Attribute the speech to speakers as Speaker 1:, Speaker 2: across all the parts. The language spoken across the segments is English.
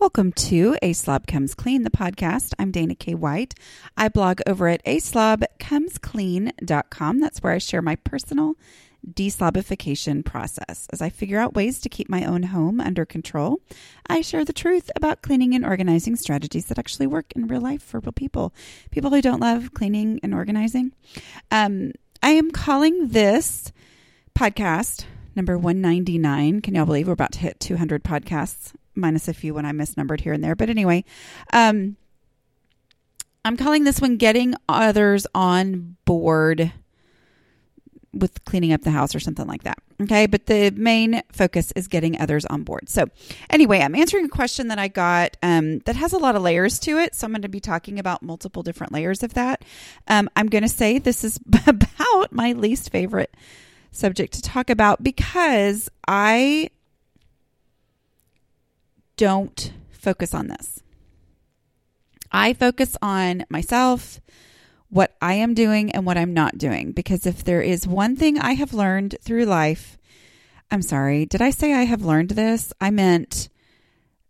Speaker 1: Welcome to A Slob Comes Clean, the podcast. I'm Dana K. White. I blog over at aslobcomesclean.com. That's where I share my personal deslobification process. As I figure out ways to keep my own home under control, I share the truth about cleaning and organizing strategies that actually work in real life for real people. People who don't love cleaning and organizing. Um, I am calling this podcast number 199. Can y'all believe we're about to hit 200 podcasts? Minus a few when I misnumbered here and there. But anyway, um, I'm calling this one Getting Others on Board with cleaning up the house or something like that. Okay. But the main focus is getting others on board. So, anyway, I'm answering a question that I got um, that has a lot of layers to it. So, I'm going to be talking about multiple different layers of that. Um, I'm going to say this is about my least favorite subject to talk about because I don't focus on this. I focus on myself, what I am doing, and what I'm not doing. Because if there is one thing I have learned through life, I'm sorry, did I say I have learned this? I meant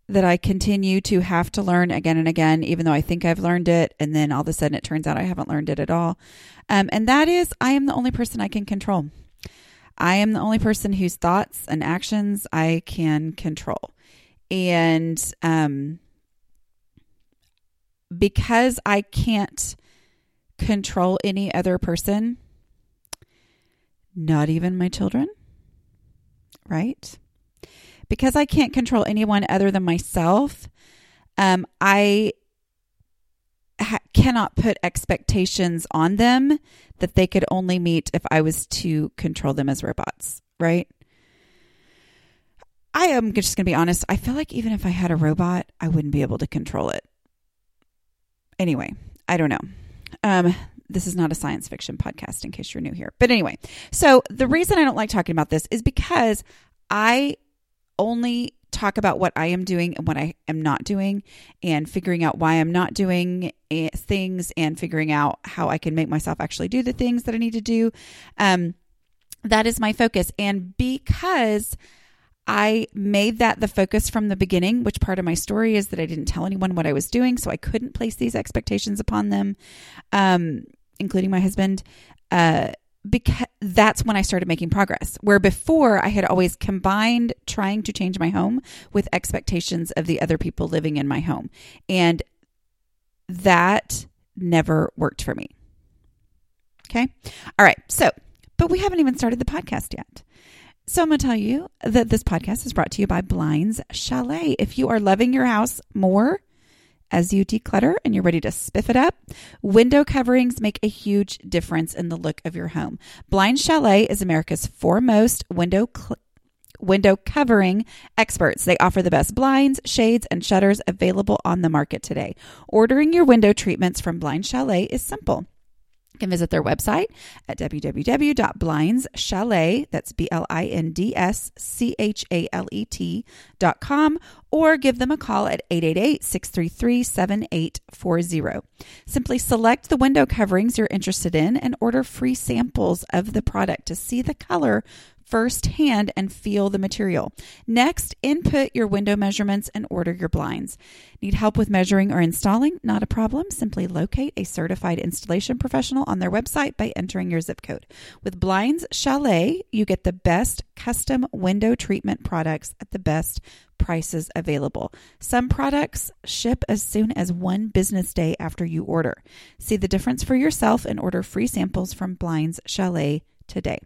Speaker 1: that I continue to have to learn again and again, even though I think I've learned it. And then all of a sudden it turns out I haven't learned it at all. Um, and that is, I am the only person I can control. I am the only person whose thoughts and actions I can control. And um, because I can't control any other person, not even my children, right? Because I can't control anyone other than myself, um, I ha- cannot put expectations on them that they could only meet if I was to control them as robots, right? I am just going to be honest. I feel like even if I had a robot, I wouldn't be able to control it. Anyway, I don't know. Um, this is not a science fiction podcast in case you're new here. But anyway, so the reason I don't like talking about this is because I only talk about what I am doing and what I am not doing and figuring out why I'm not doing eh, things and figuring out how I can make myself actually do the things that I need to do. Um, that is my focus. And because I made that the focus from the beginning, which part of my story is that I didn't tell anyone what I was doing, so I couldn't place these expectations upon them, um, including my husband. Uh, because that's when I started making progress. Where before I had always combined trying to change my home with expectations of the other people living in my home. And that never worked for me. Okay. All right. So, but we haven't even started the podcast yet. So I'm going to tell you that this podcast is brought to you by Blinds Chalet. If you are loving your house more as you declutter and you're ready to spiff it up, window coverings make a huge difference in the look of your home. Blinds Chalet is America's foremost window cl- window covering experts. They offer the best blinds, shades, and shutters available on the market today. Ordering your window treatments from Blind Chalet is simple can visit their website at www.blindschalet, that's B-L-I-N-D-S-C-H-A-L-E-T dot com, or give them a call at 888-633-7840. Simply select the window coverings you're interested in and order free samples of the product to see the color firsthand and feel the material. Next, input your window measurements and order your blinds. Need help with measuring or installing? Not a problem. Simply locate a certified installation professional on their website by entering your zip code. With Blinds Chalet, you get the best custom window treatment products at the best prices available. Some products ship as soon as one business day after you order. See the difference for yourself and order free samples from Blinds Chalet today.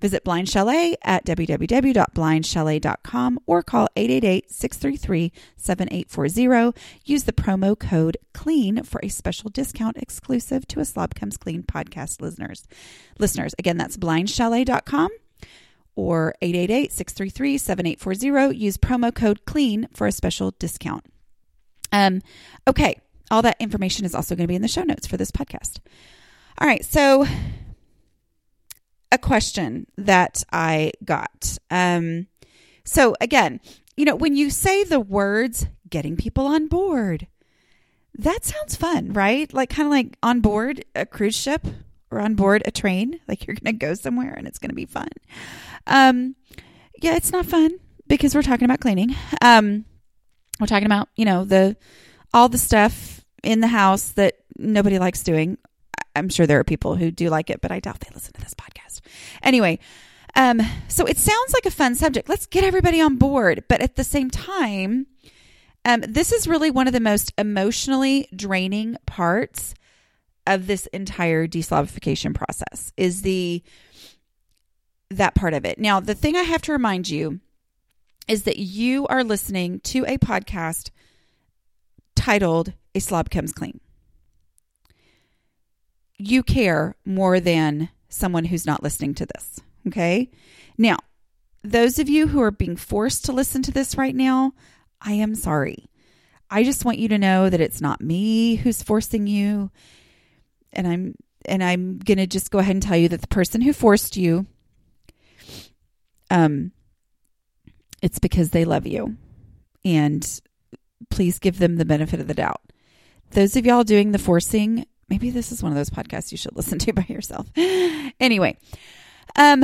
Speaker 1: Visit Blind Chalet at www.blindchalet.com or call 888-633-7840. Use the promo code CLEAN for a special discount exclusive to a Slob Comes Clean podcast listeners. Listeners, again, that's blindchalet.com or 888-633-7840. Use promo code CLEAN for a special discount. Um, okay, all that information is also going to be in the show notes for this podcast. All right, so a question that I got. Um, so again, you know, when you say the words getting people on board, that sounds fun, right? Like kind of like on board a cruise ship or on board a train, like you're going to go somewhere and it's going to be fun. Um, yeah, it's not fun because we're talking about cleaning. Um, We're talking about, you know, the all the stuff in the house that nobody likes doing. I'm sure there are people who do like it, but I doubt they listen to this podcast. Anyway, um, so it sounds like a fun subject. Let's get everybody on board. But at the same time, um, this is really one of the most emotionally draining parts of this entire deslobification process is the that part of it. Now, the thing I have to remind you is that you are listening to a podcast titled A Slob Comes Clean. You care more than someone who's not listening to this. Okay. Now, those of you who are being forced to listen to this right now, I am sorry. I just want you to know that it's not me who's forcing you. And I'm and I'm going to just go ahead and tell you that the person who forced you um it's because they love you. And please give them the benefit of the doubt. Those of y'all doing the forcing, maybe this is one of those podcasts you should listen to by yourself. anyway, um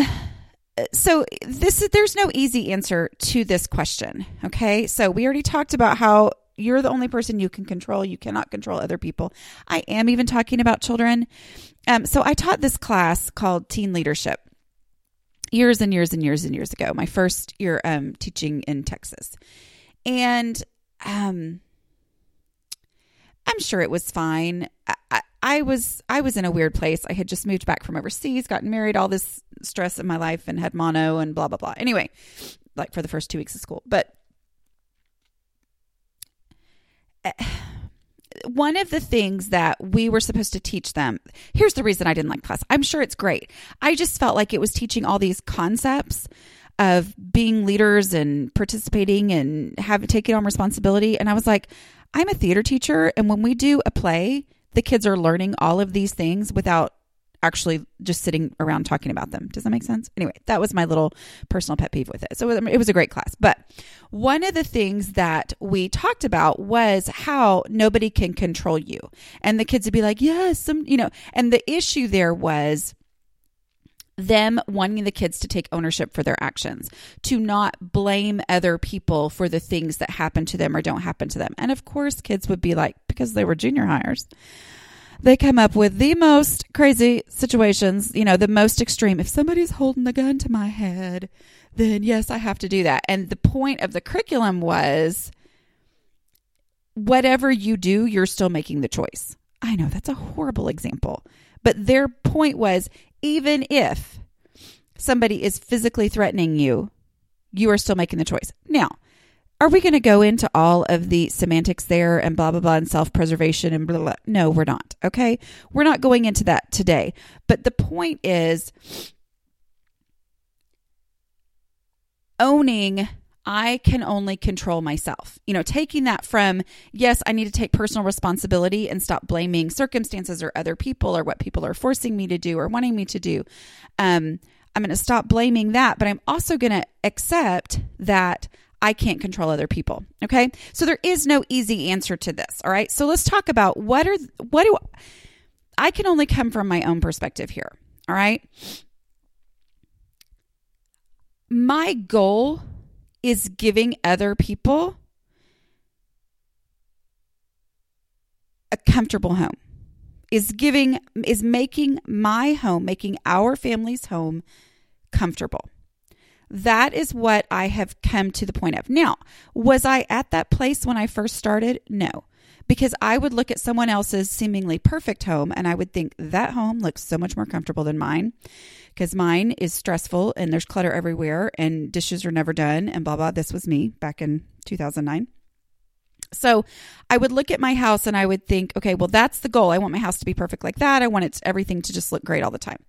Speaker 1: so this is there's no easy answer to this question, okay? So we already talked about how you're the only person you can control. You cannot control other people. I am even talking about children. Um, so I taught this class called Teen Leadership years and years and years and years ago. My first year um, teaching in Texas, and um, I'm sure it was fine. I was I was in a weird place. I had just moved back from overseas, gotten married, all this stress in my life, and had mono and blah blah blah. Anyway, like for the first two weeks of school, but eh, one of the things that we were supposed to teach them here's the reason I didn't like class. I'm sure it's great. I just felt like it was teaching all these concepts of being leaders and participating and having taking on responsibility. And I was like, I'm a theater teacher, and when we do a play, the kids are learning all of these things without actually just sitting around talking about them. Does that make sense? Anyway, that was my little personal pet peeve with it. So it was a great class. But one of the things that we talked about was how nobody can control you. And the kids would be like, yes, some, you know, and the issue there was them wanting the kids to take ownership for their actions, to not blame other people for the things that happen to them or don't happen to them. And of course, kids would be like, because they were junior hires, they come up with the most crazy situations, you know, the most extreme. If somebody's holding the gun to my head, then yes, I have to do that. And the point of the curriculum was whatever you do, you're still making the choice. I know that's a horrible example, but their point was even if somebody is physically threatening you, you are still making the choice. Now, are we going to go into all of the semantics there and blah, blah, blah, and self preservation and blah, blah? No, we're not. Okay. We're not going into that today. But the point is owning I can only control myself. You know, taking that from, yes, I need to take personal responsibility and stop blaming circumstances or other people or what people are forcing me to do or wanting me to do. Um, I'm going to stop blaming that, but I'm also going to accept that I can't control other people. Okay. So there is no easy answer to this. All right. So let's talk about what are, what do I can only come from my own perspective here. All right. My goal is giving other people a comfortable home is giving is making my home making our family's home comfortable. That is what i have come to the point of. Now was i at that place when i first started? No because i would look at someone else's seemingly perfect home and i would think that home looks so much more comfortable than mine because mine is stressful and there's clutter everywhere and dishes are never done and blah, blah. This was me back in 2009. So I would look at my house and I would think, okay, well, that's the goal. I want my house to be perfect like that. I want it to, everything to just look great all the time.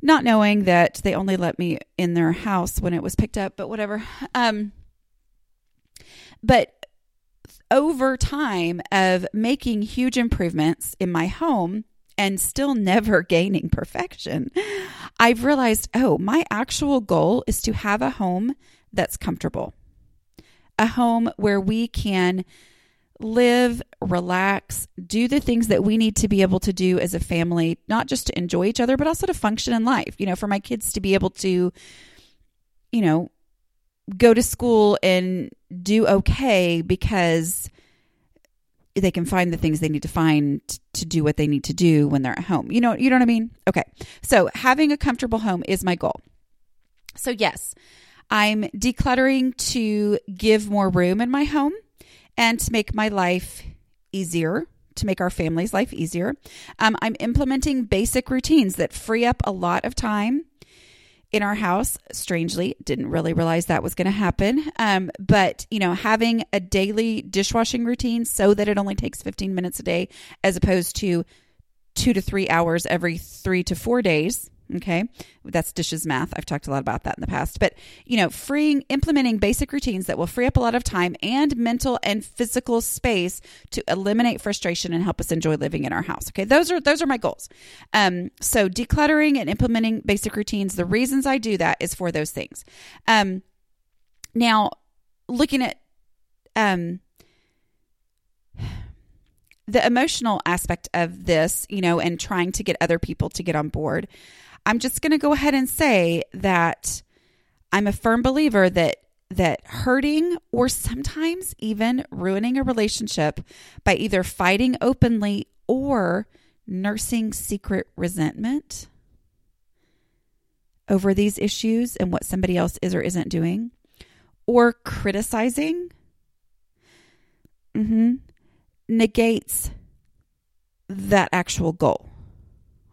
Speaker 1: Not knowing that they only let me in their house when it was picked up, but whatever. Um, but over time of making huge improvements in my home, and still never gaining perfection, I've realized oh, my actual goal is to have a home that's comfortable, a home where we can live, relax, do the things that we need to be able to do as a family, not just to enjoy each other, but also to function in life. You know, for my kids to be able to, you know, go to school and do okay because they can find the things they need to find to do what they need to do when they're at home. You know, you know what I mean? Okay. So, having a comfortable home is my goal. So, yes, I'm decluttering to give more room in my home and to make my life easier, to make our family's life easier. Um, I'm implementing basic routines that free up a lot of time in our house. Strangely, didn't really realize that was going to happen. Um, but, you know, having a daily dishwashing routine so that it only takes 15 minutes a day as opposed to two to three hours every three to four days Okay. That's dishes math. I've talked a lot about that in the past. But, you know, freeing, implementing basic routines that will free up a lot of time and mental and physical space to eliminate frustration and help us enjoy living in our house. Okay. Those are, those are my goals. Um, so decluttering and implementing basic routines, the reasons I do that is for those things. Um, now looking at, um, the emotional aspect of this, you know, and trying to get other people to get on board. I'm just going to go ahead and say that I'm a firm believer that that hurting or sometimes even ruining a relationship by either fighting openly or nursing secret resentment over these issues and what somebody else is or isn't doing or criticizing mm-hmm, negates that actual goal.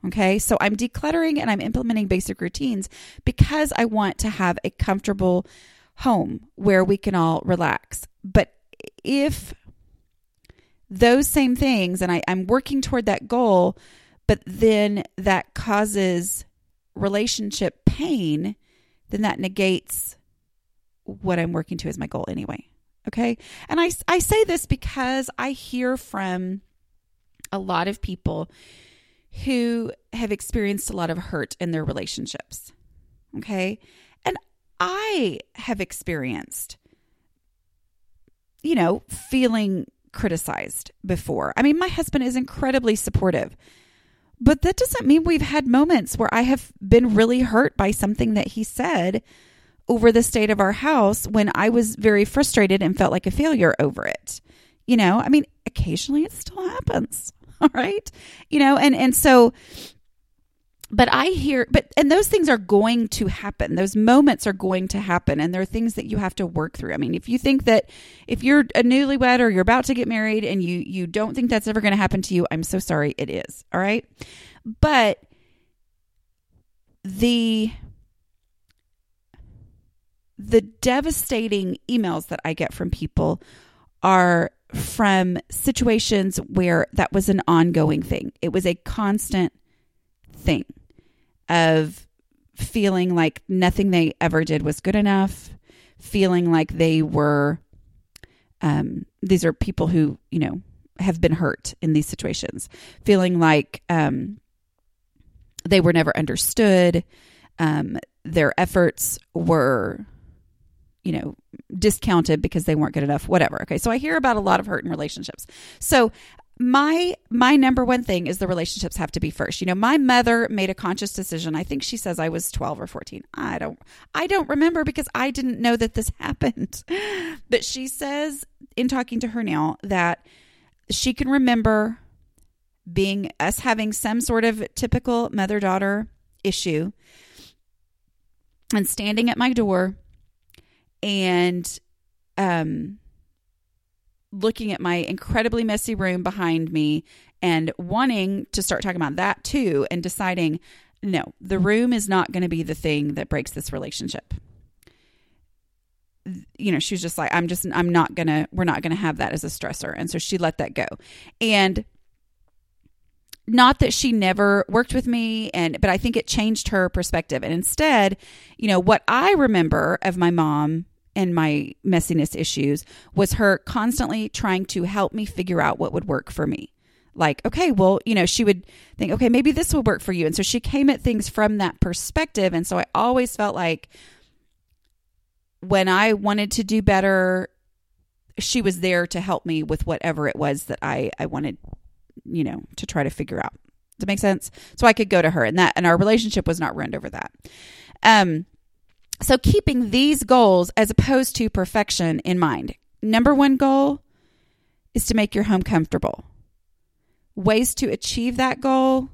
Speaker 1: Okay, so I'm decluttering and I'm implementing basic routines because I want to have a comfortable home where we can all relax. But if those same things, and I, I'm working toward that goal, but then that causes relationship pain, then that negates what I'm working to as my goal anyway. Okay. And I, I say this because I hear from a lot of people who have experienced a lot of hurt in their relationships. Okay. And I have experienced, you know, feeling criticized before. I mean, my husband is incredibly supportive, but that doesn't mean we've had moments where I have been really hurt by something that he said over the state of our house when I was very frustrated and felt like a failure over it. You know, I mean, occasionally it still happens. All right. You know, and, and so, but I hear, but, and those things are going to happen. Those moments are going to happen. And there are things that you have to work through. I mean, if you think that if you're a newlywed or you're about to get married and you, you don't think that's ever going to happen to you, I'm so sorry. It is. All right. But the, the devastating emails that I get from people are from situations where that was an ongoing thing. It was a constant thing of feeling like nothing they ever did was good enough, feeling like they were, um, these are people who, you know, have been hurt in these situations, feeling like um, they were never understood, um, their efforts were you know, discounted because they weren't good enough, whatever. Okay. So I hear about a lot of hurt in relationships. So my my number one thing is the relationships have to be first. You know, my mother made a conscious decision. I think she says I was 12 or 14. I don't I don't remember because I didn't know that this happened. But she says in talking to her now that she can remember being us having some sort of typical mother-daughter issue and standing at my door and um, looking at my incredibly messy room behind me and wanting to start talking about that too and deciding no, the room is not going to be the thing that breaks this relationship. You know, she was just like, I'm just, I'm not going to, we're not going to have that as a stressor. And so she let that go. And not that she never worked with me and but I think it changed her perspective and instead, you know, what I remember of my mom and my messiness issues was her constantly trying to help me figure out what would work for me. Like, okay, well, you know, she would think, okay, maybe this will work for you. And so she came at things from that perspective. And so I always felt like when I wanted to do better, she was there to help me with whatever it was that I, I wanted, you know, to try to figure out. Does that make sense? So I could go to her and that, and our relationship was not ruined over that. Um, So, keeping these goals as opposed to perfection in mind. Number one goal is to make your home comfortable. Ways to achieve that goal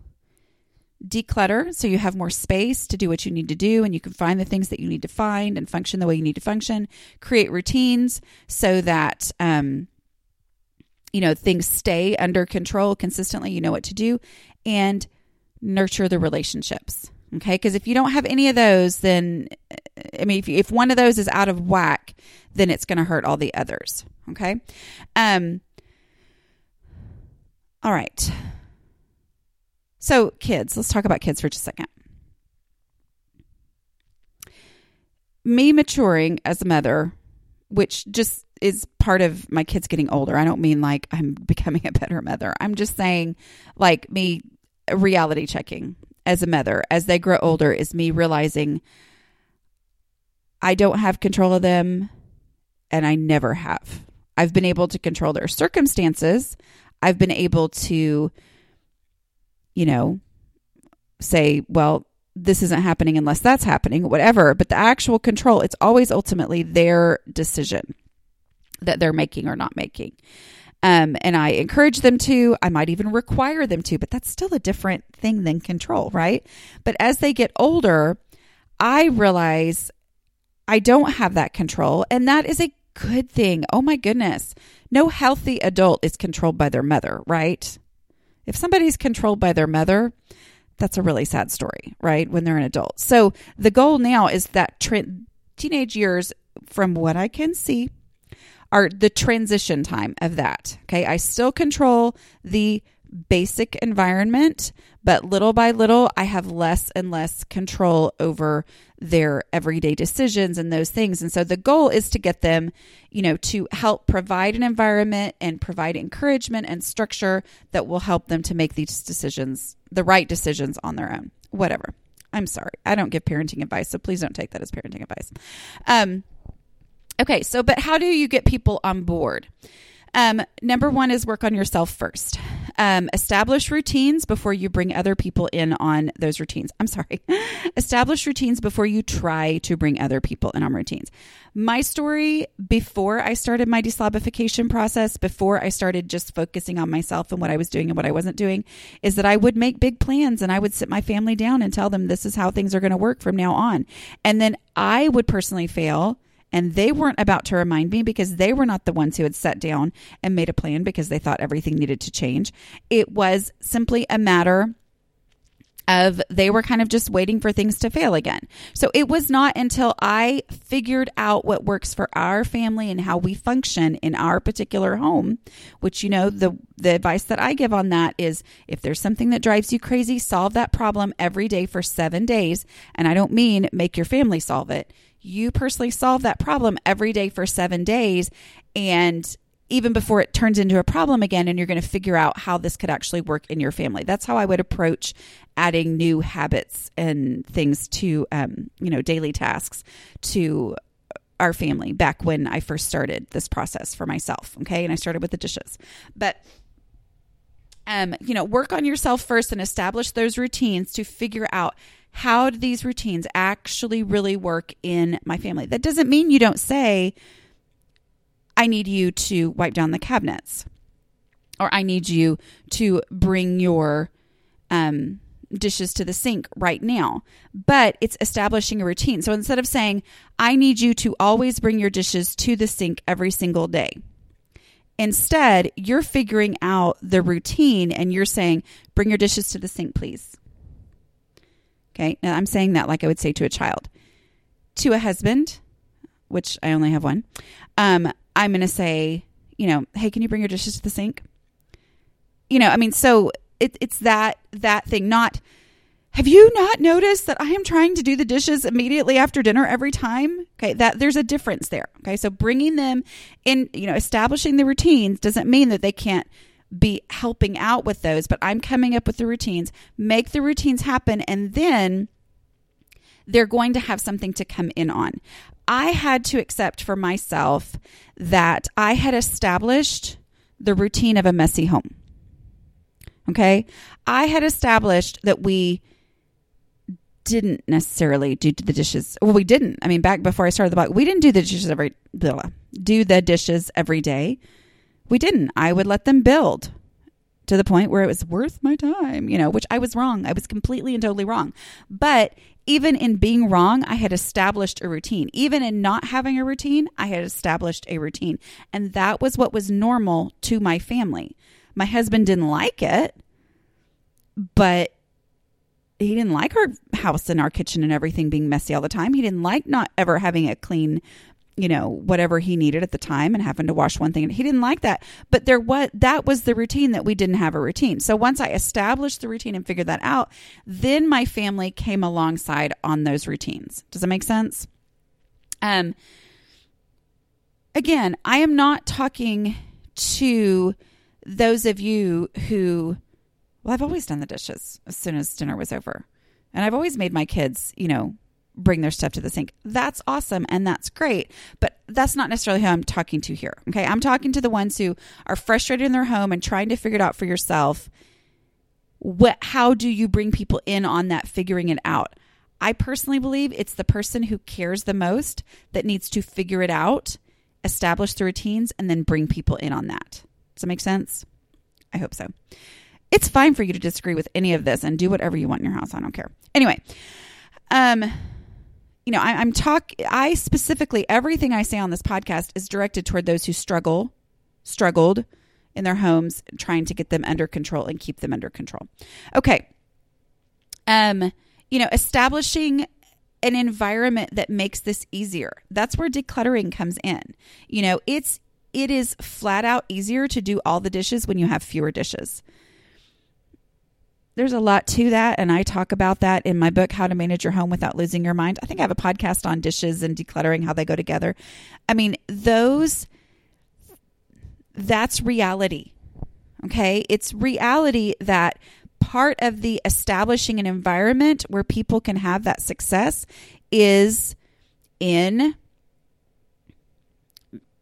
Speaker 1: declutter so you have more space to do what you need to do and you can find the things that you need to find and function the way you need to function create routines so that um, you know things stay under control consistently you know what to do and nurture the relationships okay? Because if you don't have any of those then i mean if, if one of those is out of whack then it's going to hurt all the others okay? Um all right. So, kids, let's talk about kids for just a second. Me maturing as a mother, which just is part of my kids getting older. I don't mean like I'm becoming a better mother. I'm just saying, like, me reality checking as a mother as they grow older is me realizing I don't have control of them and I never have. I've been able to control their circumstances. I've been able to you know, say, well, this isn't happening unless that's happening, whatever. But the actual control, it's always ultimately their decision that they're making or not making. Um, and I encourage them to, I might even require them to, but that's still a different thing than control, right? But as they get older, I realize I don't have that control, and that is a good thing. Oh my goodness. No healthy adult is controlled by their mother, right? If somebody's controlled by their mother, that's a really sad story, right? When they're an adult. So the goal now is that teenage years, from what I can see, are the transition time of that. Okay. I still control the basic environment, but little by little, I have less and less control over their everyday decisions and those things. And so the goal is to get them, you know, to help provide an environment and provide encouragement and structure that will help them to make these decisions, the right decisions on their own. Whatever. I'm sorry. I don't give parenting advice, so please don't take that as parenting advice. Um, okay, so, but how do you get people on board? Um, number one is work on yourself first. Um, establish routines before you bring other people in on those routines. I'm sorry. establish routines before you try to bring other people in on routines. My story before I started my deslobification process, before I started just focusing on myself and what I was doing and what I wasn't doing, is that I would make big plans and I would sit my family down and tell them this is how things are going to work from now on. And then I would personally fail and they weren't about to remind me because they were not the ones who had sat down and made a plan because they thought everything needed to change. It was simply a matter of they were kind of just waiting for things to fail again. So it was not until I figured out what works for our family and how we function in our particular home, which you know the the advice that I give on that is if there's something that drives you crazy, solve that problem every day for 7 days, and I don't mean make your family solve it you personally solve that problem every day for seven days and even before it turns into a problem again and you're going to figure out how this could actually work in your family. That's how i would approach adding new habits and things to um, you know daily tasks to our family back when i first started this process for myself okay? And i started with the dishes. But um, you know work on yourself first and establish those routines to figure out how do these routines actually really work in my family? That doesn't mean you don't say, I need you to wipe down the cabinets, or I need you to bring your um, dishes to the sink right now. But it's establishing a routine. So instead of saying, I need you to always bring your dishes to the sink every single day, instead, you're figuring out the routine and you're saying, bring your dishes to the sink, please. Okay. Now I'm saying that like I would say to a child. To a husband, which I only have one, um, I'm going to say, you know, hey, can you bring your dishes to the sink? You know, I mean, so it, it's that that thing. Not have you not noticed that I am trying to do the dishes immediately after dinner every time? Okay, that there's a difference there. Okay, so bringing them in, you know, establishing the routines doesn't mean that they can't be helping out with those, but I'm coming up with the routines, make the routines happen, and then they're going to have something to come in on. I had to accept for myself that I had established the routine of a messy home. Okay. I had established that we didn't necessarily do the dishes. Well, we didn't. I mean, back before I started the blog, we didn't do the dishes every blah, do the dishes every day. We didn't. I would let them build to the point where it was worth my time, you know, which I was wrong. I was completely and totally wrong. But even in being wrong, I had established a routine. Even in not having a routine, I had established a routine. And that was what was normal to my family. My husband didn't like it, but he didn't like our house and our kitchen and everything being messy all the time. He didn't like not ever having a clean you know whatever he needed at the time and having to wash one thing. And he didn't like that but there was that was the routine that we didn't have a routine. So once i established the routine and figured that out then my family came alongside on those routines. Does that make sense? Um again i am not talking to those of you who well i've always done the dishes as soon as dinner was over. And i've always made my kids you know bring their stuff to the sink. That's awesome and that's great. But that's not necessarily who I'm talking to here. Okay. I'm talking to the ones who are frustrated in their home and trying to figure it out for yourself. What how do you bring people in on that figuring it out? I personally believe it's the person who cares the most that needs to figure it out, establish the routines, and then bring people in on that. Does that make sense? I hope so. It's fine for you to disagree with any of this and do whatever you want in your house. I don't care. Anyway, um, you know, I, am talk. I specifically everything I say on this podcast is directed toward those who struggle, struggled in their homes, trying to get them under control and keep them under control. Okay. Um, you know, establishing an environment that makes this easier. That's where decluttering comes in. You know, it's it is flat out easier to do all the dishes when you have fewer dishes there's a lot to that and i talk about that in my book how to manage your home without losing your mind. I think i have a podcast on dishes and decluttering how they go together. I mean those that's reality okay? It's reality that part of the establishing an environment where people can have that success is in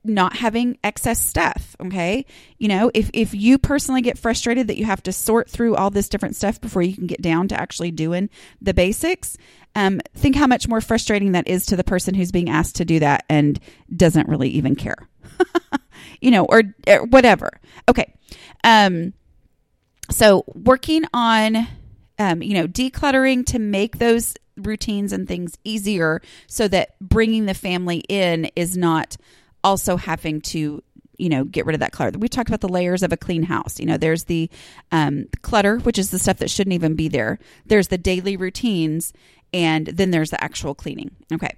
Speaker 1: not having excess stuff okay? You know if if you personally get frustrated that you have to sort through all this different stuff before you can get down to actually doing the basics um, think how much more frustrating that is to the person who's being asked to do that and doesn't really even care. You know or, or, whatever. Okay um so working on um you know decluttering to make those routines and things easier so that bringing the family in is not also having to you know get rid of that clutter. We talked about the layers of a clean house. You know there's the um, clutter which is the stuff that shouldn't even be there. There's the daily routines and then there's the actual cleaning. Okay.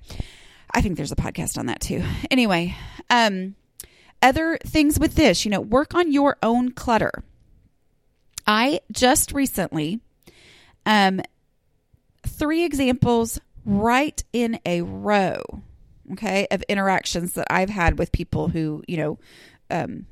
Speaker 1: I think there's a podcast on that too. Anyway um other things with this you know work on your own clutter. I just recently um three examples right in a row okay, of interactions that I've had with people who, you know, um,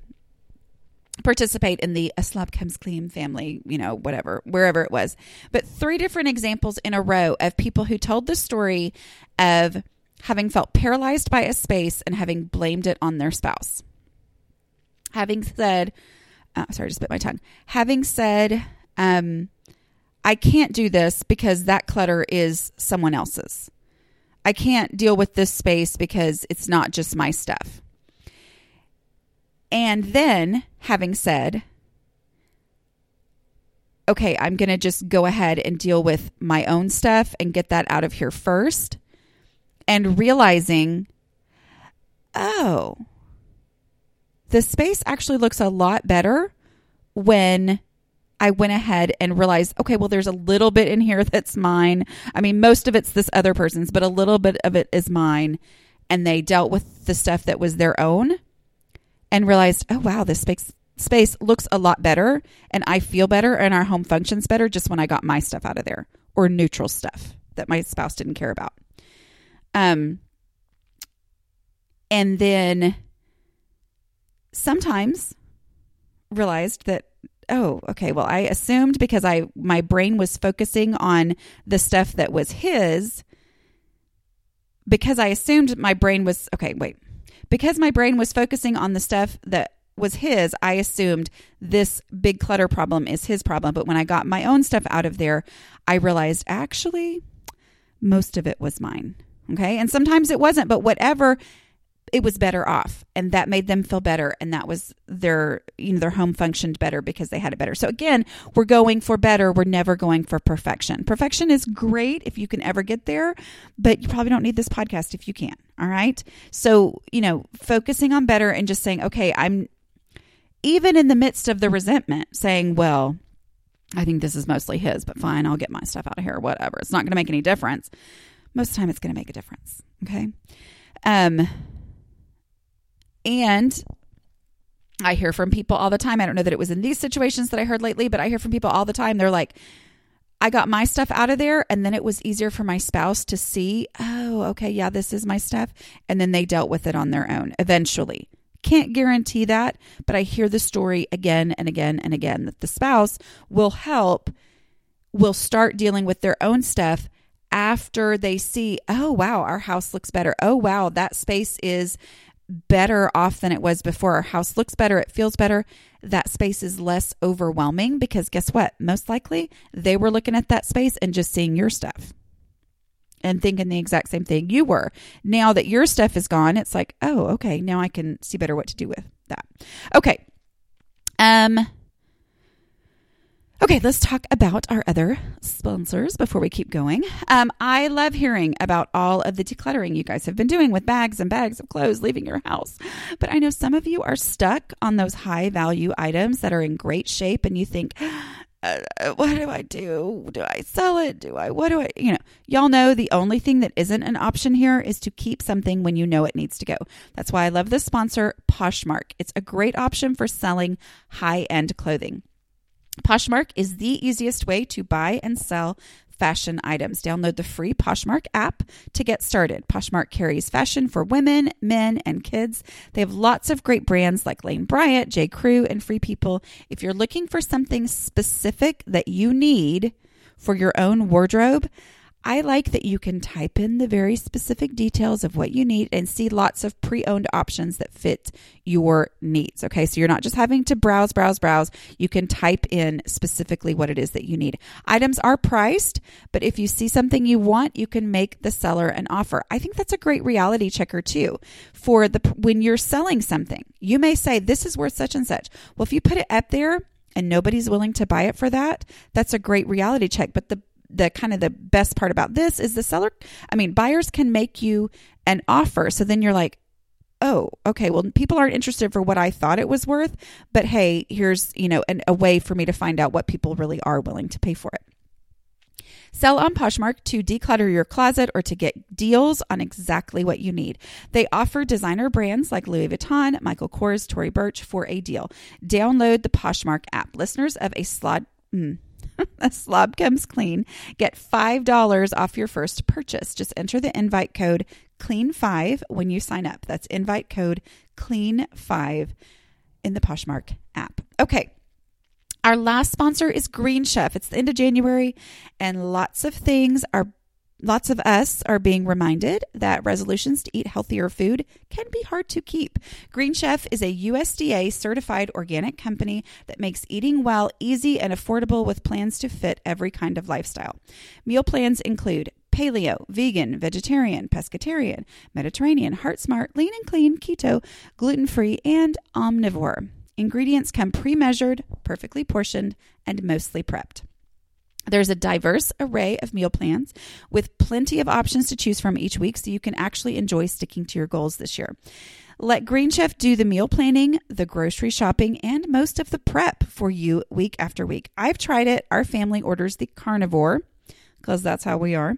Speaker 1: participate in the a slob comes clean family, you know, whatever, wherever it was. But three different examples in a row of people who told the story of having felt paralyzed by a space and having blamed it on their spouse. Having said, uh, sorry, just bit my tongue. Having said, um, I can't do this because that clutter is someone else's. I can't deal with this space because it's not just my stuff. And then, having said, okay, I'm going to just go ahead and deal with my own stuff and get that out of here first, and realizing, oh, the space actually looks a lot better when I went ahead and realized, okay, well, there's a little bit in here that's mine. I mean, most of it's this other person's, but a little bit of it is mine. And they dealt with the stuff that was their own and realized, oh, wow, this space, space looks a lot better and I feel better and our home functions better just when I got my stuff out of there or neutral stuff that my spouse didn't care about. Um, and then sometimes realized that oh, okay, well, I assumed because I my brain was focusing on the stuff that was his because I assumed my brain was okay, wait. Because my brain was focusing on the stuff that was his, I assumed this big clutter problem is his problem, but when I got my own stuff out of there, I realized actually most of it was mine. Okay. And sometimes it wasn't, but whatever, it was better off. And that made them feel better. And that was their, you know, their home functioned better because they had it better. So again, we're going for better. We're never going for perfection. Perfection is great if you can ever get there, but you probably don't need this podcast if you can. All right. So, you know, focusing on better and just saying, okay, I'm even in the midst of the resentment saying, well, I think this is mostly his, but fine, I'll get my stuff out of here, whatever. It's not going to make any difference. Most of the time, it's going to make a difference. Okay. Um, and I hear from people all the time. I don't know that it was in these situations that I heard lately, but I hear from people all the time. They're like, I got my stuff out of there, and then it was easier for my spouse to see, oh, okay, yeah, this is my stuff. And then they dealt with it on their own eventually. Can't guarantee that, but I hear the story again and again and again that the spouse will help, will start dealing with their own stuff after they see, oh, wow, our house looks better. Oh, wow, that space is better off than it was before. Our house looks better, it feels better. That space is less overwhelming because guess what? Most likely they were looking at that space and just seeing your stuff and thinking the exact same thing you were. Now that your stuff is gone, it's like, oh, okay, now I can see better what to do with that. Okay. Um Okay, let's talk about our other sponsors before we keep going. Um, I love hearing about all of the decluttering you guys have been doing with bags and bags of clothes leaving your house. But I know some of you are stuck on those high value items that are in great shape, and you think, uh, what do I do? Do I sell it? Do I, what do I, you know, y'all know the only thing that isn't an option here is to keep something when you know it needs to go. That's why I love this sponsor, Poshmark. It's a great option for selling high end clothing. Poshmark is the easiest way to buy and sell fashion items. Download the free Poshmark app to get started. Poshmark carries fashion for women, men, and kids. They have lots of great brands like Lane Bryant, J. Crew, and Free People. If you're looking for something specific that you need for your own wardrobe, I like that you can type in the very specific details of what you need and see lots of pre owned options that fit your needs. Okay, so you're not just having to browse, browse, browse. You can type in specifically what it is that you need. Items are priced, but if you see something you want, you can make the seller an offer. I think that's a great reality checker too. For the when you're selling something, you may say, This is worth such and such. Well, if you put it up there, and nobody's willing to buy it for that, that's a great reality check. But the the kind of the best part about this is the seller i mean buyers can make you an offer so then you're like oh okay well people aren't interested for what i thought it was worth but hey here's you know an, a way for me to find out what people really are willing to pay for it Sell on Poshmark to declutter your closet or to get deals on exactly what you need. They offer designer brands like Louis Vuitton, Michael Kors, Tory Burch for a deal. Download the Poshmark app. Listeners of a slot. Mm, a slob comes clean. Get $5 off your first purchase. Just enter the invite code CLEAN5 when you sign up. That's invite code CLEAN5 in the Poshmark app. Okay. Our last sponsor is Green Chef. It's the end of January and lots of things are Lots of us are being reminded that resolutions to eat healthier food can be hard to keep. Green Chef is a USDA certified organic company that makes eating well easy and affordable with plans to fit every kind of lifestyle. Meal plans include paleo, vegan, vegetarian, pescatarian, Mediterranean, heart smart, lean and clean, keto, gluten free, and omnivore. Ingredients come pre measured, perfectly portioned, and mostly prepped. There's a diverse array of meal plans with plenty of options to choose from each week so you can actually enjoy sticking to your goals this year. Let Green Chef do the meal planning, the grocery shopping, and most of the prep for you week after week. I've tried it. Our family orders the carnivore because that's how we are.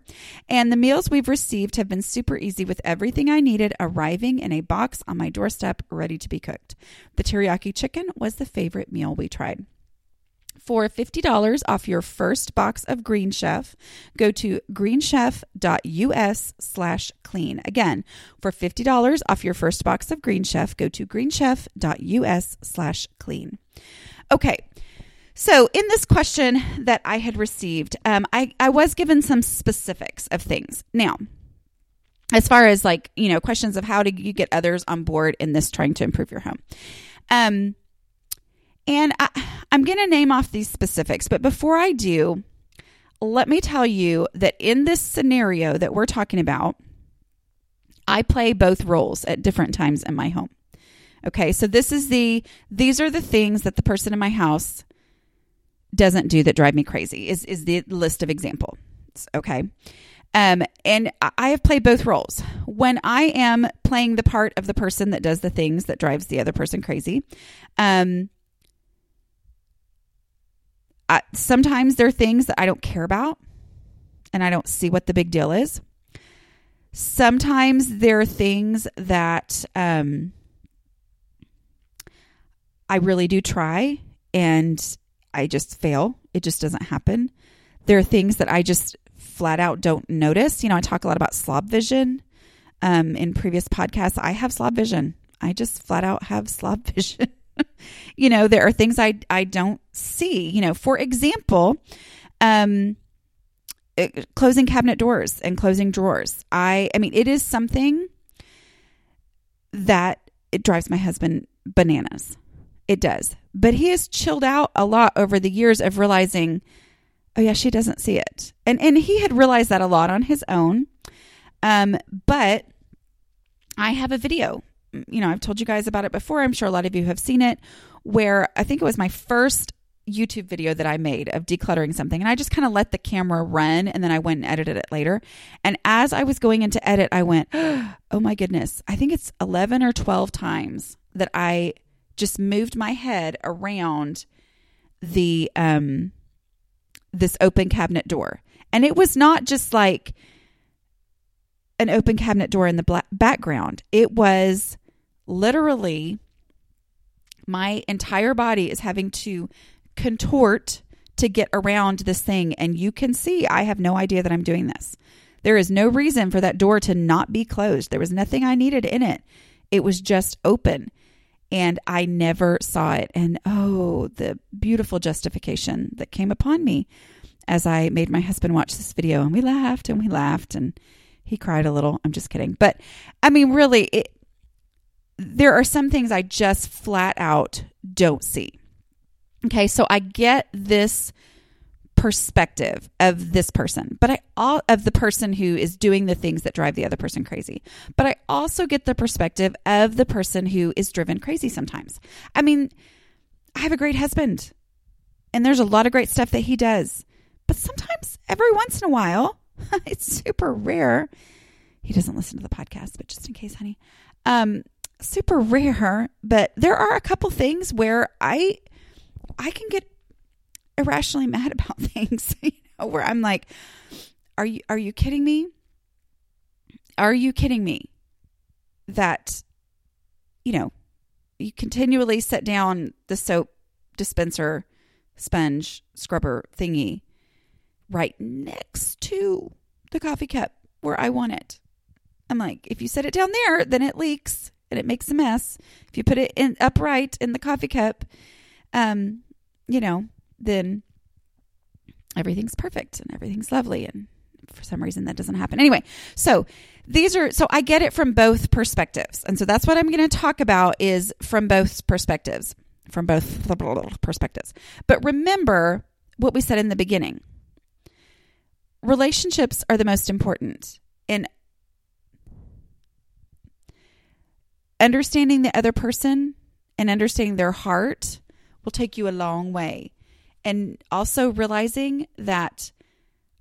Speaker 1: And the meals we've received have been super easy with everything I needed arriving in a box on my doorstep ready to be cooked. The teriyaki chicken was the favorite meal we tried. For $50 off your first box of Green Chef, go to greenchef.us slash clean. Again, for $50 off your first box of Green Chef, go to greenchef.us slash clean. Okay. So, in this question that I had received, um, I, I was given some specifics of things. Now, as far as like, you know, questions of how do you get others on board in this trying to improve your home. Um, and I, I'm going to name off these specifics, but before I do, let me tell you that in this scenario that we're talking about, I play both roles at different times in my home. Okay, so this is the these are the things that the person in my house doesn't do that drive me crazy. Is is the list of examples. Okay. Um, and I have played both roles. When I am playing the part of the person that does the things that drives the other person crazy, um, I, sometimes there are things that I don't care about and I don't see what the big deal is. Sometimes there are things that um, I really do try and I just fail. It just doesn't happen. There are things that I just flat out don't notice. You know, I talk a lot about slob vision um, in previous podcasts. I have slob vision. I just flat out have slob vision. you know, there are things I I don't see. You know, for example, um, it, closing cabinet doors and closing drawers. I I mean, it is something that it drives my husband bananas. It does. But he has chilled out a lot over the years of realizing, oh yeah, she doesn't see it. And and he had realized that a lot on his own. Um, but I have a video. You know, I've told you guys about it before. I'm sure a lot of you have seen it where I think it was my first YouTube video that I made of decluttering something. And I just kind of let the camera run and then I went and edited it later. And as I was going into edit, I went, oh my goodness, I think it's 11 or 12 times that I just moved my head around the um this open cabinet door. And it was not just like an open cabinet door in the black background. It was literally my entire body is having to contort to get around this thing and you can see I have no idea that I'm doing this. There is no reason for that door to not be closed. There was nothing I needed in it. It was just open and I never saw it. And oh, the beautiful justification that came upon me as I made my husband watch this video. And we laughed and we laughed and he cried a little. I'm just kidding. But I mean, really, it, there are some things I just flat out don't see. Okay, so I get this perspective of this person, but I all of the person who is doing the things that drive the other person crazy. But I also get the perspective of the person who is driven crazy sometimes. I mean, I have a great husband and there's a lot of great stuff that he does. But sometimes every once in a while, it's super rare. He doesn't listen to the podcast, but just in case, honey. Um super rare, but there are a couple things where I I can get irrationally mad about things, you know, where I'm like, are you are you kidding me? Are you kidding me that you know, you continually set down the soap dispenser sponge scrubber thingy right next to the coffee cup where I want it. I'm like, if you set it down there, then it leaks and it makes a mess. If you put it in upright in the coffee cup, um, you know, then everything's perfect and everything's lovely and for some reason that doesn't happen. Anyway, so these are so I get it from both perspectives. And so that's what I'm going to talk about is from both perspectives, from both perspectives. But remember what we said in the beginning. Relationships are the most important. And understanding the other person and understanding their heart will take you a long way and also realizing that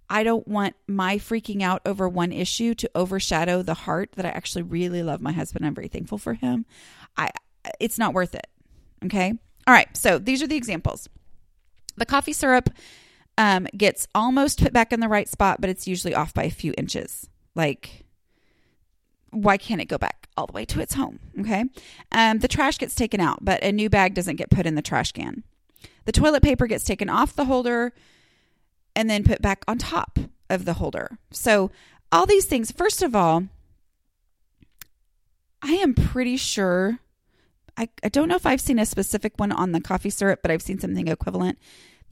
Speaker 1: I don't want my freaking out over one issue to overshadow the heart that I actually really love my husband. I'm very thankful for him. I it's not worth it. Okay? All right. So these are the examples. The coffee syrup um, gets almost put back in the right spot, but it's usually off by a few inches. Like, why can't it go back all the way to its home? Okay. Um, the trash gets taken out, but a new bag doesn't get put in the trash can. The toilet paper gets taken off the holder and then put back on top of the holder. So, all these things, first of all, I am pretty sure. I, I don't know if I've seen a specific one on the coffee syrup, but I've seen something equivalent.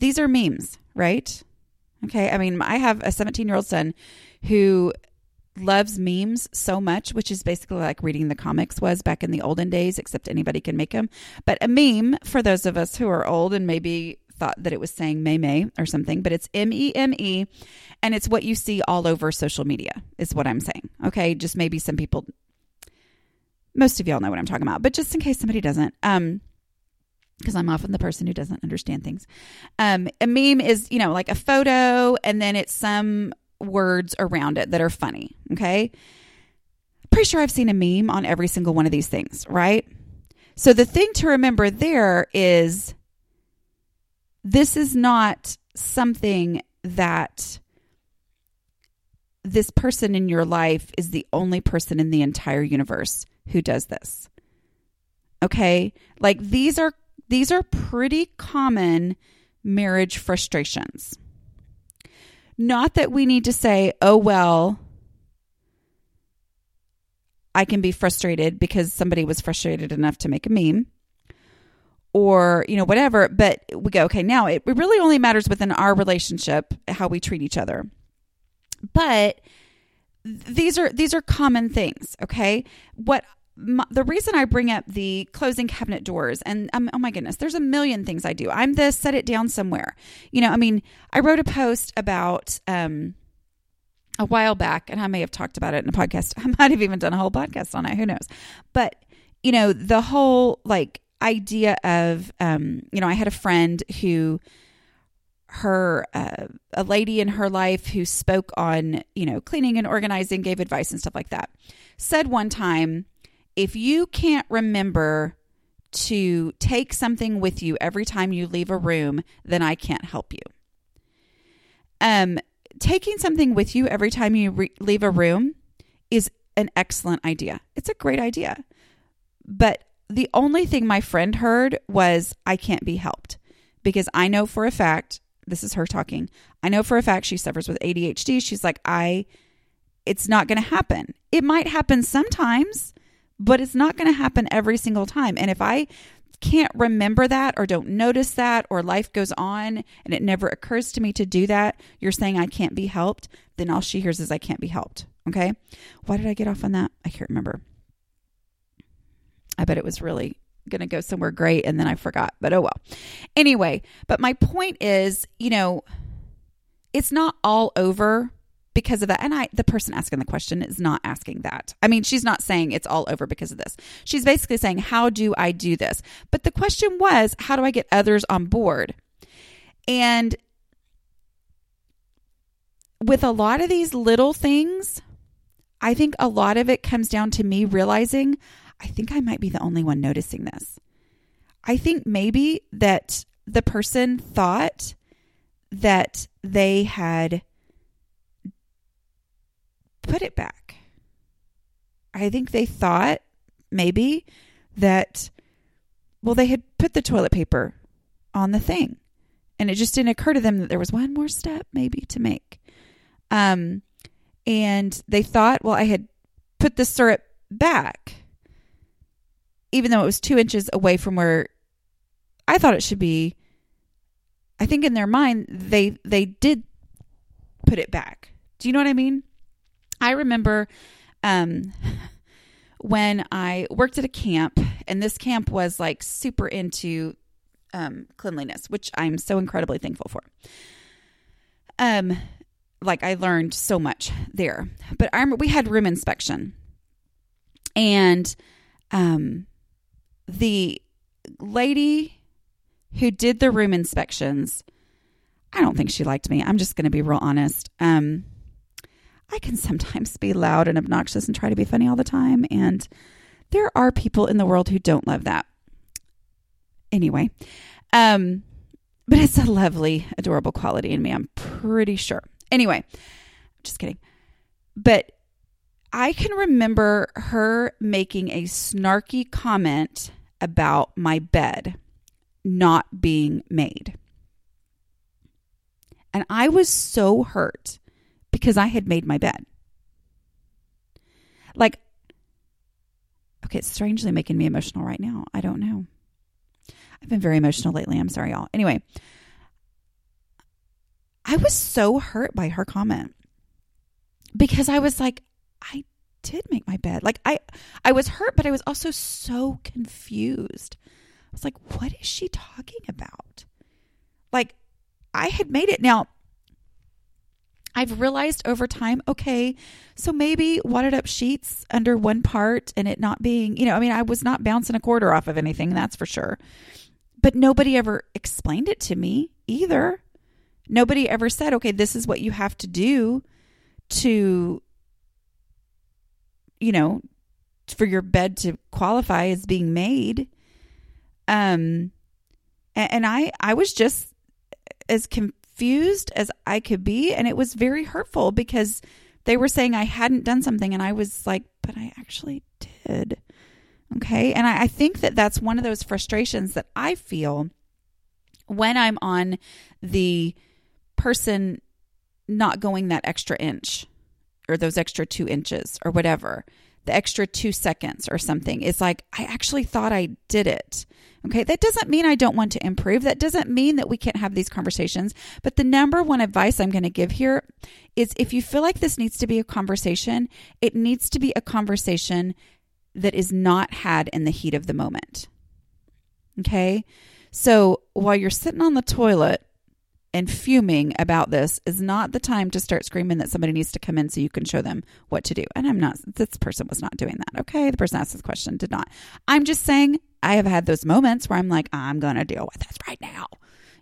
Speaker 1: These are memes, right? Okay. I mean, I have a 17 year old son who loves memes so much, which is basically like reading the comics was back in the olden days, except anybody can make them. But a meme, for those of us who are old and maybe thought that it was saying May May or something, but it's M E M E. And it's what you see all over social media, is what I'm saying. Okay. Just maybe some people, most of y'all know what I'm talking about, but just in case somebody doesn't, um, because I'm often the person who doesn't understand things. Um, a meme is, you know, like a photo and then it's some words around it that are funny. Okay. Pretty sure I've seen a meme on every single one of these things, right? So the thing to remember there is this is not something that this person in your life is the only person in the entire universe who does this. Okay? Like these are these are pretty common marriage frustrations. Not that we need to say, "Oh well, I can be frustrated because somebody was frustrated enough to make a meme or, you know, whatever. But we go, okay, now it really only matters within our relationship how we treat each other. But these are these are common things, okay? What my, the reason I bring up the closing cabinet doors, and um, oh my goodness, there's a million things I do. I'm the set it down somewhere. You know, I mean, I wrote a post about um, a while back, and I may have talked about it in a podcast. I might have even done a whole podcast on it. Who knows? But you know, the whole like idea of, um, you know, I had a friend who her uh, a lady in her life who spoke on you know cleaning and organizing gave advice and stuff like that said one time if you can't remember to take something with you every time you leave a room then i can't help you um taking something with you every time you re- leave a room is an excellent idea. It's a great idea. But the only thing my friend heard was, I can't be helped. Because I know for a fact, this is her talking, I know for a fact she suffers with ADHD. She's like, I, it's not going to happen. It might happen sometimes, but it's not going to happen every single time. And if I can't remember that or don't notice that or life goes on and it never occurs to me to do that, you're saying I can't be helped, then all she hears is I can't be helped. Okay. Why did I get off on that? I can't remember. I bet it was really going to go somewhere great and then I forgot, but oh well. Anyway, but my point is, you know, it's not all over because of that. And I, the person asking the question is not asking that. I mean, she's not saying it's all over because of this. She's basically saying, How do I do this? But the question was, How do I get others on board? And with a lot of these little things, I think a lot of it comes down to me realizing I think I might be the only one noticing this. I think maybe that the person thought that they had put it back. I think they thought maybe that, well, they had put the toilet paper on the thing. And it just didn't occur to them that there was one more step maybe to make. Um, and they thought, well, I had put the syrup back, even though it was two inches away from where I thought it should be. I think in their mind they they did put it back. Do you know what I mean? I remember um, when I worked at a camp, and this camp was like super into um, cleanliness, which I'm so incredibly thankful for. Um, like I learned so much there. But I remember we had room inspection, and um, the lady who did the room inspections, I don't think she liked me. I'm just going to be real honest. Um, I can sometimes be loud and obnoxious and try to be funny all the time. And there are people in the world who don't love that. Anyway, um, but it's a lovely, adorable quality in me, I'm pretty sure. Anyway, just kidding. But I can remember her making a snarky comment about my bed not being made. And I was so hurt because I had made my bed. Like, okay, it's strangely making me emotional right now. I don't know. I've been very emotional lately. I'm sorry, y'all. Anyway, I was so hurt by her comment because I was like, I did make my bed. Like I I was hurt, but I was also so confused. I was like, what is she talking about? Like I had made it. Now, I've realized over time, okay, so maybe wadded up sheets under one part and it not being, you know, I mean, I was not bouncing a quarter off of anything, that's for sure. But nobody ever explained it to me either. Nobody ever said, okay, this is what you have to do to, you know, for your bed to qualify as being made. Um, and, I, I was just as confused as I could be. And it was very hurtful because they were saying I hadn't done something. And I was like, but I actually did. Okay. And I, I think that that's one of those frustrations that I feel when I'm on the person not going that extra inch or those extra two inches or whatever, the extra two seconds or something. It's like, I actually thought I did it. Okay. That doesn't mean I don't want to improve. That doesn't mean that we can't have these conversations. But the number one advice I'm going to give here is if you feel like this needs to be a conversation, it needs to be a conversation that is not had in the heat of the moment. Okay. So while you're sitting on the toilet and fuming about this is not the time to start screaming that somebody needs to come in so you can show them what to do. And I'm not, this person was not doing that. Okay. The person asked this question did not. I'm just saying I have had those moments where I'm like, I'm going to deal with this right now.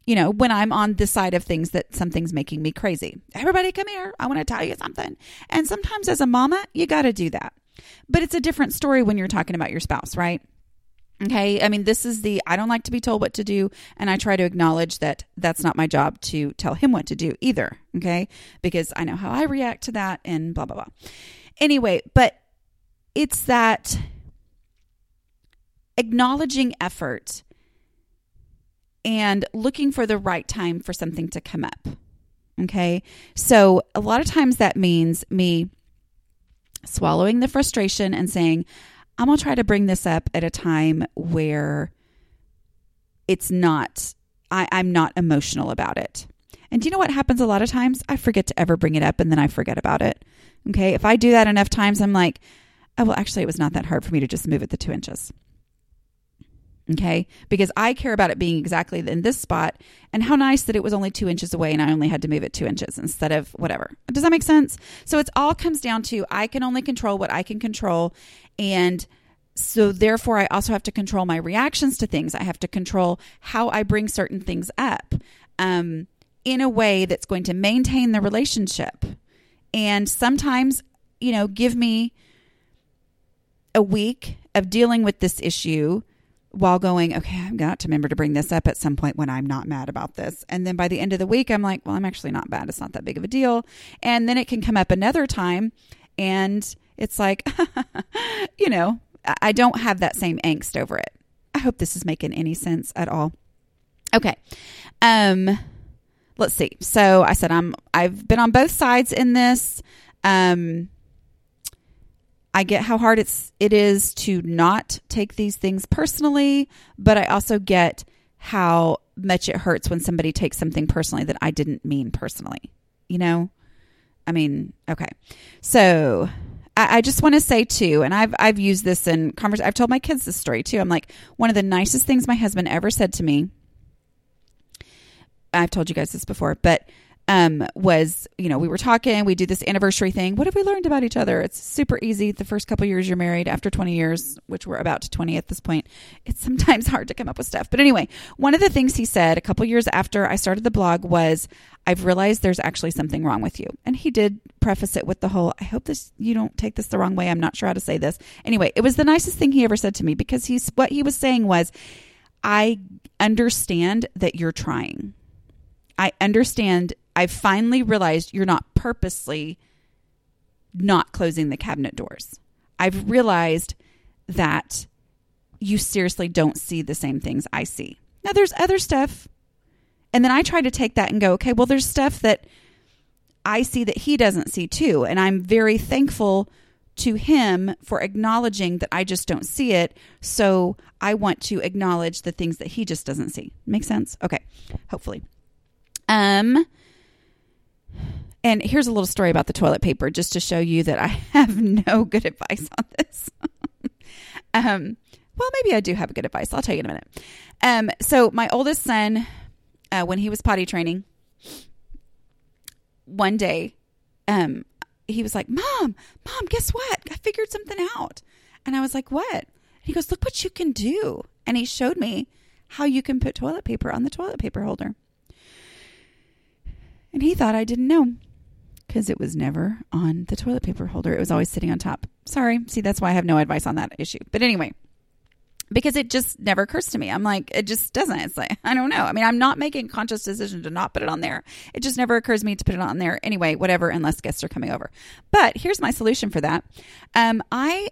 Speaker 1: You know, when I'm on the side of things that something's making me crazy. Everybody come here. I want to tell you something. And sometimes as a mama, you got to do that. But it's a different story when you're talking about your spouse, right? Okay. I mean, this is the I don't like to be told what to do. And I try to acknowledge that that's not my job to tell him what to do either. Okay. Because I know how I react to that and blah, blah, blah. Anyway, but it's that acknowledging effort and looking for the right time for something to come up. Okay. So a lot of times that means me swallowing the frustration and saying, I'm going to try to bring this up at a time where it's not, I, I'm not emotional about it. And do you know what happens a lot of times? I forget to ever bring it up and then I forget about it. Okay. If I do that enough times, I'm like, oh, well, actually, it was not that hard for me to just move it the two inches. Okay. Because I care about it being exactly in this spot and how nice that it was only two inches away and I only had to move it two inches instead of whatever. Does that make sense? So it all comes down to I can only control what I can control. And so therefore, I also have to control my reactions to things. I have to control how I bring certain things up um, in a way that's going to maintain the relationship. And sometimes, you know, give me a week of dealing with this issue while going, okay, I've got to remember to bring this up at some point when I'm not mad about this. And then by the end of the week, I'm like, well, I'm actually not bad. It's not that big of a deal. And then it can come up another time and it's like, you know, I don't have that same angst over it. I hope this is making any sense at all. Okay. Um let's see. So I said I'm I've been on both sides in this. Um I get how hard it's it is to not take these things personally, but I also get how much it hurts when somebody takes something personally that I didn't mean personally. You know? I mean, okay. So I, I just want to say too, and I've I've used this in conversation. I've told my kids this story too. I'm like, one of the nicest things my husband ever said to me. I've told you guys this before, but um, was, you know, we were talking, we do this anniversary thing. What have we learned about each other? It's super easy. The first couple years you're married, after 20 years, which we're about to 20 at this point, it's sometimes hard to come up with stuff. But anyway, one of the things he said a couple years after I started the blog was, I've realized there's actually something wrong with you. And he did preface it with the whole, I hope this, you don't take this the wrong way. I'm not sure how to say this. Anyway, it was the nicest thing he ever said to me because he's, what he was saying was, I understand that you're trying. I understand I've finally realized you're not purposely not closing the cabinet doors. I've realized that you seriously don't see the same things I see. Now, there's other stuff. And then I try to take that and go, okay, well, there's stuff that I see that he doesn't see too. And I'm very thankful to him for acknowledging that I just don't see it. So I want to acknowledge the things that he just doesn't see. Make sense? Okay, hopefully. Um, and here's a little story about the toilet paper, just to show you that I have no good advice on this. um, well, maybe I do have good advice. I'll tell you in a minute. Um, so my oldest son uh, when he was potty training, one day, um, he was like, Mom, Mom, guess what? I figured something out. And I was like, What? And he goes, Look what you can do. And he showed me how you can put toilet paper on the toilet paper holder. And he thought I didn't know because it was never on the toilet paper holder. It was always sitting on top. Sorry. See, that's why I have no advice on that issue. But anyway, because it just never occurs to me. I'm like, it just doesn't. It's like, I don't know. I mean, I'm not making conscious decision to not put it on there. It just never occurs to me to put it on there anyway, whatever, unless guests are coming over. But here's my solution for that. Um, I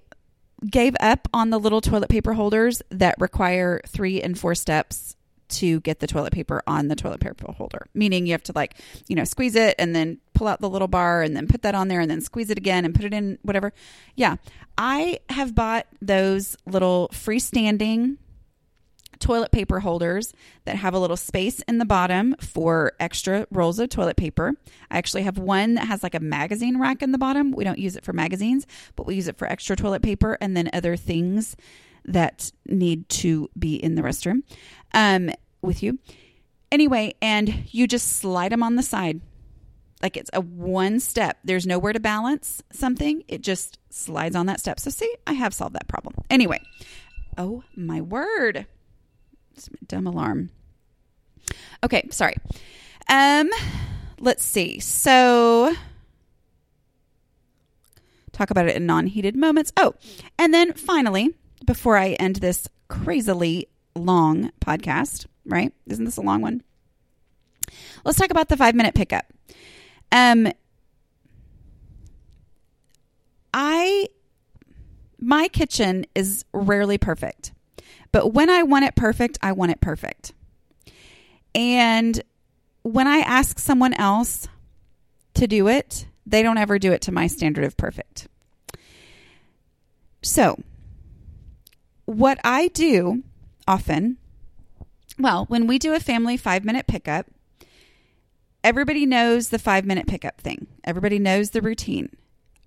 Speaker 1: gave up on the little toilet paper holders that require three and four steps to get the toilet paper on the toilet paper holder, meaning you have to like, you know, squeeze it and then pull out the little bar and then put that on there and then squeeze it again and put it in whatever. Yeah. I have bought those little freestanding toilet paper holders that have a little space in the bottom for extra rolls of toilet paper. I actually have one that has like a magazine rack in the bottom. We don't use it for magazines, but we use it for extra toilet paper and then other things that need to be in the restroom um, with you. Anyway, and you just slide them on the side. Like it's a one step. There's nowhere to balance something. It just slides on that step. So, see, I have solved that problem. Anyway, oh my word. It's my dumb alarm. Okay, sorry. Um, let's see. So, talk about it in non heated moments. Oh, and then finally, before I end this crazily long podcast, right? Isn't this a long one? Let's talk about the five minute pickup. Um, I, my kitchen is rarely perfect, but when I want it perfect, I want it perfect. And when I ask someone else to do it, they don't ever do it to my standard of perfect. So, what I do often, well, when we do a family five minute pickup, everybody knows the five minute pickup thing, everybody knows the routine.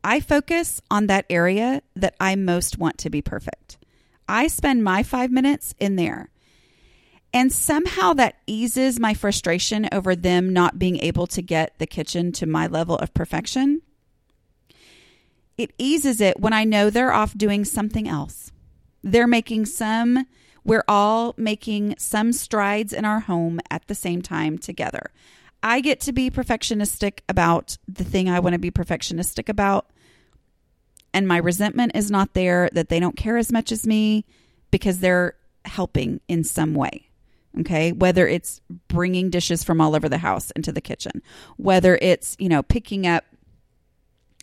Speaker 1: I focus on that area that I most want to be perfect. I spend my five minutes in there. And somehow that eases my frustration over them not being able to get the kitchen to my level of perfection. It eases it when I know they're off doing something else they're making some, we're all making some strides in our home at the same time together. I get to be perfectionistic about the thing I want to be perfectionistic about. And my resentment is not there that they don't care as much as me because they're helping in some way. Okay. Whether it's bringing dishes from all over the house into the kitchen, whether it's, you know, picking up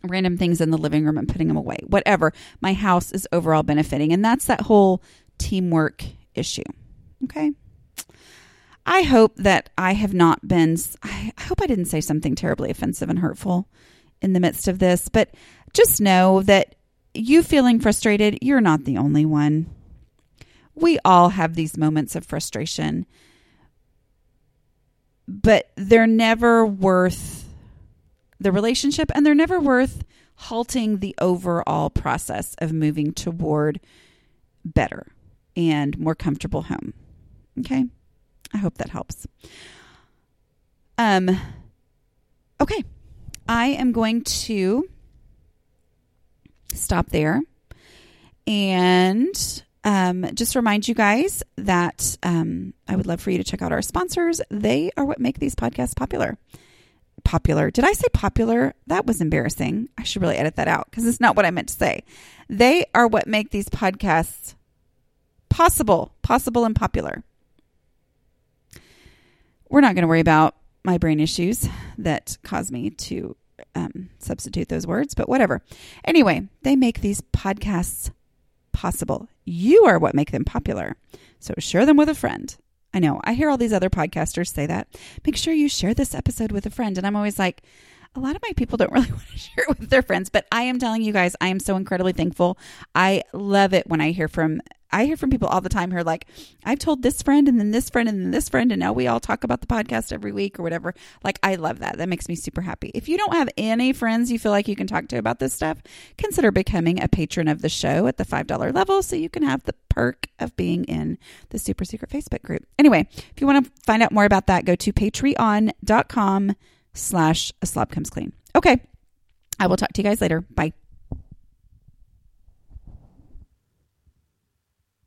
Speaker 1: random things in the living room and putting them away. Whatever. My house is overall benefiting. And that's that whole teamwork issue. Okay. I hope that I have not been, I hope I didn't say something terribly offensive and hurtful in the midst of this, but just know that you feeling frustrated, you're not the only one. We all have these moments of frustration, but they're never worth the relationship and they're never worth halting the overall process of moving toward better and more comfortable home. Okay? I hope that helps. Um okay. I am going to stop there and um, just remind you guys that um, I would love for you to check out our sponsors. They are what make these podcasts popular popular. Did I say popular? That was embarrassing. I should really edit that out because it's not what I meant to say. They are what make these podcasts possible, possible and popular. We're not going to worry about my brain issues that cause me to um, substitute those words, but whatever. Anyway, they make these podcasts possible. You are what make them popular. So share them with a friend. I know. I hear all these other podcasters say that. Make sure you share this episode with a friend. And I'm always like, a lot of my people don't really want to share it with their friends, but I am telling you guys, I am so incredibly thankful. I love it when I hear from I hear from people all the time who are like, I've told this friend and then this friend and then this friend, and now we all talk about the podcast every week or whatever. Like, I love that. That makes me super happy. If you don't have any friends you feel like you can talk to about this stuff, consider becoming a patron of the show at the $5 level so you can have the perk of being in the super secret Facebook group. Anyway, if you want to find out more about that, go to patreon.com slash a slob comes clean. Okay. I will talk to you guys later. Bye.